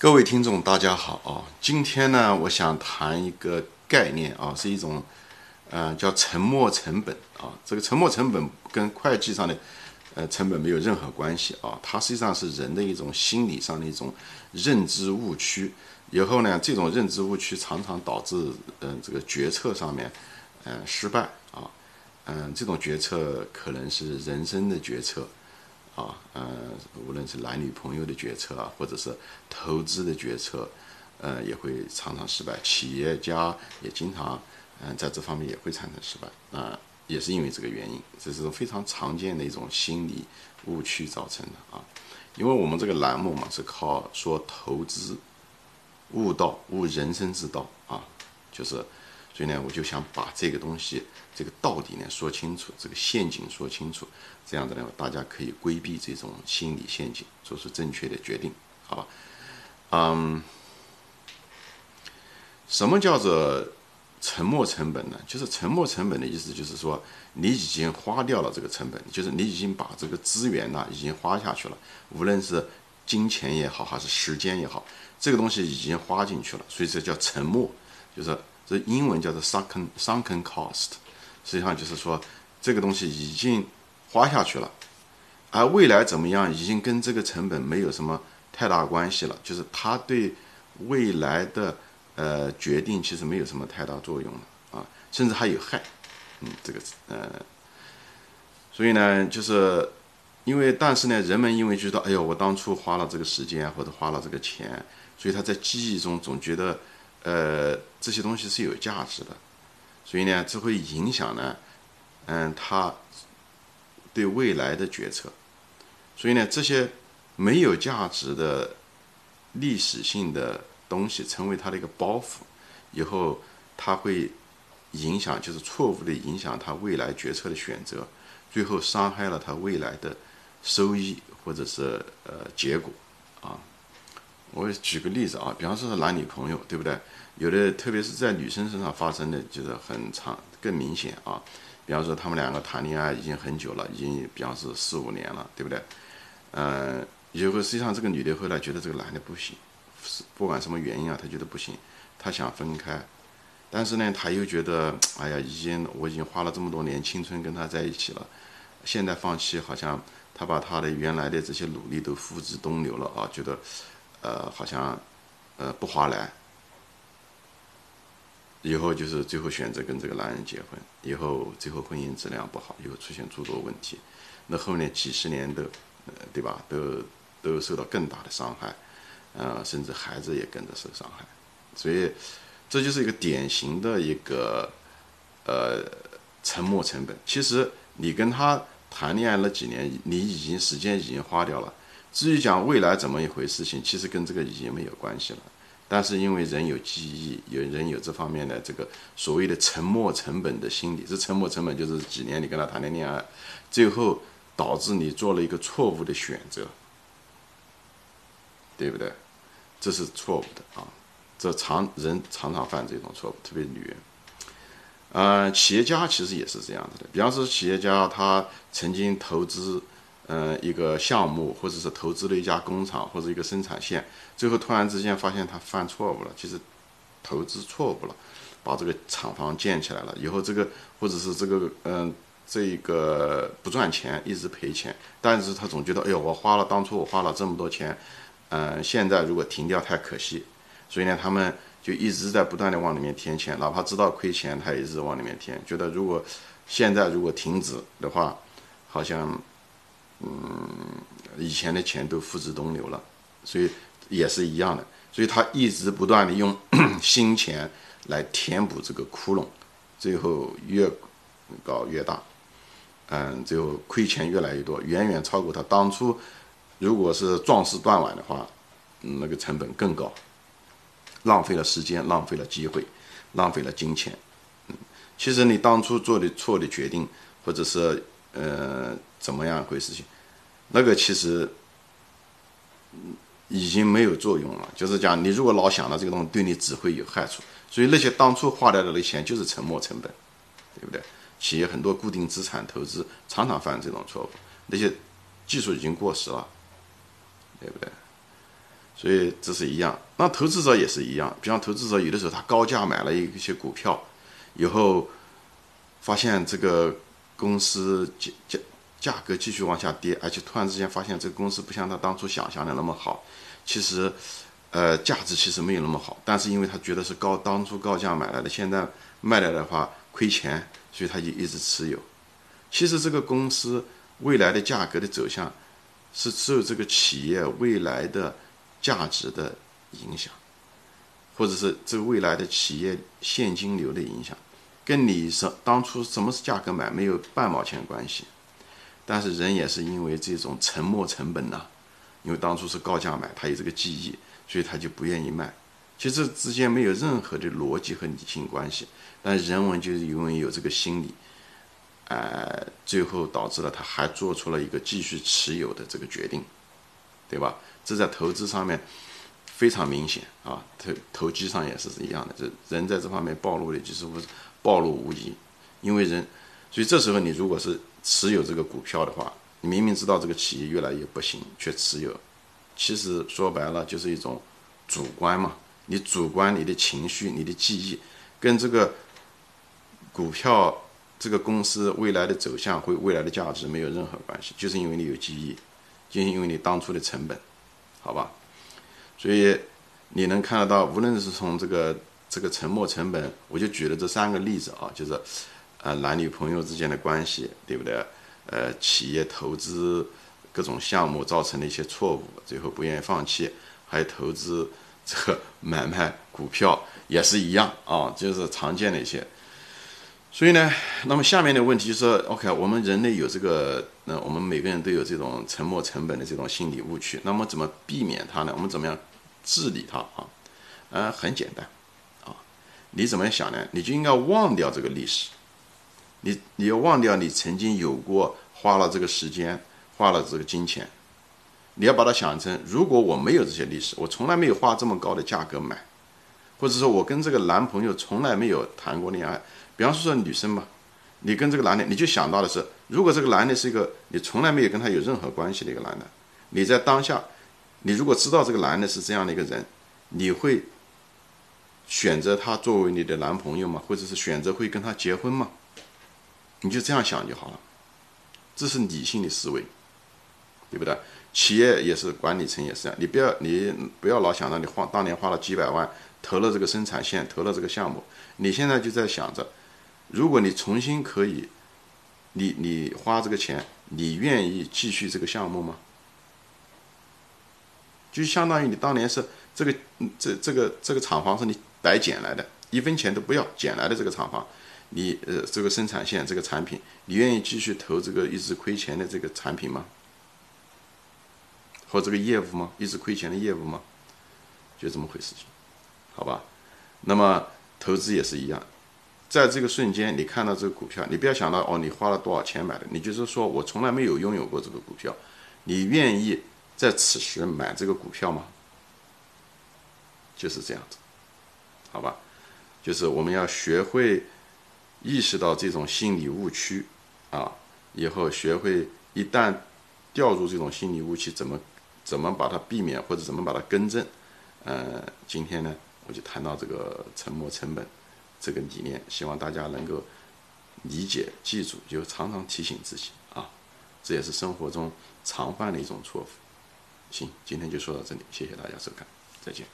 各位听众，大家好啊！今天呢，我想谈一个概念啊，是一种，呃，叫沉没成本啊。这个沉没成本跟会计上的，呃，成本没有任何关系啊。它实际上是人的一种心理上的一种认知误区。以后呢，这种认知误区常常导致，嗯，这个决策上面，嗯，失败啊。嗯，这种决策可能是人生的决策。啊，呃，无论是男女朋友的决策啊，或者是投资的决策，呃，也会常常失败。企业家也经常，嗯，在这方面也会产生失败。啊，也是因为这个原因，这是非常常见的一种心理误区造成的啊。因为我们这个栏目嘛，是靠说投资悟道、悟人生之道啊，就是。所以呢，我就想把这个东西，这个道理呢说清楚，这个陷阱说清楚，这样子呢，大家可以规避这种心理陷阱，做出正确的决定，好吧？嗯，什么叫做沉没成本呢？就是沉没成本的意思，就是说你已经花掉了这个成本，就是你已经把这个资源呢已经花下去了，无论是金钱也好，还是时间也好，这个东西已经花进去了，所以这叫沉没，就是。这英文叫做 sunken sunken cost，实际上就是说这个东西已经花下去了，而未来怎么样已经跟这个成本没有什么太大关系了，就是它对未来的呃决定其实没有什么太大作用了。啊，甚至还有害，嗯，这个呃，所以呢，就是因为但是呢，人们因为觉得哎呦，我当初花了这个时间或者花了这个钱，所以他在记忆中总觉得。呃，这些东西是有价值的，所以呢，这会影响呢，嗯，他对未来的决策。所以呢，这些没有价值的历史性的东西成为他的一个包袱，以后他会影响，就是错误的影响他未来决策的选择，最后伤害了他未来的收益或者是呃结果啊。我举个例子啊，比方说是男女朋友，对不对？有的，特别是在女生身上发生的，就是很长、更明显啊。比方说，他们两个谈恋爱已经很久了，已经，比方是四五年了，对不对？嗯，以后实际上这个女的后来觉得这个男的不行，是不管什么原因啊，她觉得不行，她想分开。但是呢，她又觉得，哎呀，已经我已经花了这么多年青春跟他在一起了，现在放弃，好像她把她的原来的这些努力都付之东流了啊，觉得。呃，好像，呃，不划来。以后就是最后选择跟这个男人结婚，以后最后婚姻质量不好，以后出现诸多问题，那后面几十年都，对吧？都都受到更大的伤害，呃，甚至孩子也跟着受伤害。所以，这就是一个典型的一个，呃，沉没成本。其实你跟他谈恋爱那几年，你已经时间已经花掉了。至于讲未来怎么一回事情，其实跟这个已经没有关系了。但是因为人有记忆，有人有这方面的这个所谓的沉没成本的心理，这沉没成本就是几年你跟他谈的恋爱，最后导致你做了一个错误的选择，对不对？这是错误的啊！这常人常常犯这种错误，特别女人。呃，企业家其实也是这样子的。比方说，企业家他曾经投资。嗯，一个项目，或者是投资了一家工厂或者一个生产线，最后突然之间发现他犯错误了，其实投资错误了，把这个厂房建起来了，以后这个或者是这个嗯，这个不赚钱，一直赔钱，但是他总觉得，哎呦，我花了当初我花了这么多钱，嗯，现在如果停掉太可惜，所以呢，他们就一直在不断的往里面添钱，哪怕知道亏钱，他也一直往里面添，觉得如果现在如果停止的话，好像。嗯，以前的钱都付之东流了，所以也是一样的，所以他一直不断的用 新钱来填补这个窟窿，最后越搞越大，嗯，最后亏钱越来越多，远远超过他当初如果是壮士断腕的话，那个成本更高，浪费了时间，浪费了机会，浪费了金钱。嗯，其实你当初做的错的决定，或者是呃。怎么样一回事情？那个其实已经没有作用了。就是讲，你如果老想到这个东西，对你只会有害处。所以那些当初花掉的那钱就是沉没成本，对不对？企业很多固定资产投资常常犯这种错误，那些技术已经过时了，对不对？所以这是一样。那投资者也是一样，比方投资者有的时候他高价买了一些股票，以后发现这个公司价格继续往下跌，而且突然之间发现这个公司不像他当初想象的那么好，其实呃价值其实没有那么好，但是因为他觉得是高当初高价买来的，现在卖了的话亏钱，所以他就一直持有。其实这个公司未来的价格的走向是受这个企业未来的。价值的影响，或者是这个未来的企业现金流的影响，跟你什当初什么是价格买没有半毛钱关系。但是人也是因为这种沉没成本呐，因为当初是高价买，他有这个记忆，所以他就不愿意卖。其实之间没有任何的逻辑和理性关系，但人文就是因为有这个心理，呃，最后导致了他还做出了一个继续持有的这个决定，对吧？这在投资上面非常明显啊，投投机上也是一样的，这人在这方面暴露的就是暴露无遗，因为人，所以这时候你如果是持有这个股票的话，你明明知道这个企业越来越不行，却持有，其实说白了就是一种主观嘛，你主观你的情绪、你的记忆，跟这个股票这个公司未来的走向或未来的价值没有任何关系，就是因为你有记忆，就是因为你当初的成本。好吧，所以你能看得到，无论是从这个这个沉没成本，我就举了这三个例子啊，就是呃男女朋友之间的关系，对不对？呃，企业投资各种项目造成的一些错误，最后不愿意放弃，还有投资这个买卖股票也是一样啊，就是常见的一些。所以呢，那么下面的问题是，OK，我们人类有这个，那我们每个人都有这种沉没成本的这种心理误区，那么怎么避免它呢？我们怎么样治理它啊？呃，很简单，啊，你怎么想呢？你就应该忘掉这个历史，你你要忘掉你曾经有过花了这个时间，花了这个金钱，你要把它想成，如果我没有这些历史，我从来没有花这么高的价格买，或者说我跟这个男朋友从来没有谈过恋爱。比方说说女生嘛，你跟这个男的，你就想到的是，如果这个男的是一个你从来没有跟他有任何关系的一个男的，你在当下，你如果知道这个男的是这样的一个人，你会选择他作为你的男朋友吗？或者是选择会跟他结婚吗？你就这样想就好了，这是理性的思维，对不对？企业也是，管理层也是这样，你不要你不要老想着你花当年花了几百万投了这个生产线，投了这个项目，你现在就在想着。如果你重新可以，你你花这个钱，你愿意继续这个项目吗？就相当于你当年是这个这这个这个厂房是你白捡来的，一分钱都不要捡来的这个厂房，你呃这个生产线这个产品，你愿意继续投这个一直亏钱的这个产品吗？或这个业务吗？一直亏钱的业务吗？就这么回事情，好吧？那么投资也是一样。在这个瞬间，你看到这个股票，你不要想到哦，你花了多少钱买的，你就是说我从来没有拥有过这个股票，你愿意在此时买这个股票吗？就是这样子，好吧？就是我们要学会意识到这种心理误区啊，以后学会一旦掉入这种心理误区，怎么怎么把它避免或者怎么把它更正？呃，今天呢，我就谈到这个沉没成本。这个理念，希望大家能够理解、记住，就常常提醒自己啊，这也是生活中常犯的一种错误。行，今天就说到这里，谢谢大家收看，再见。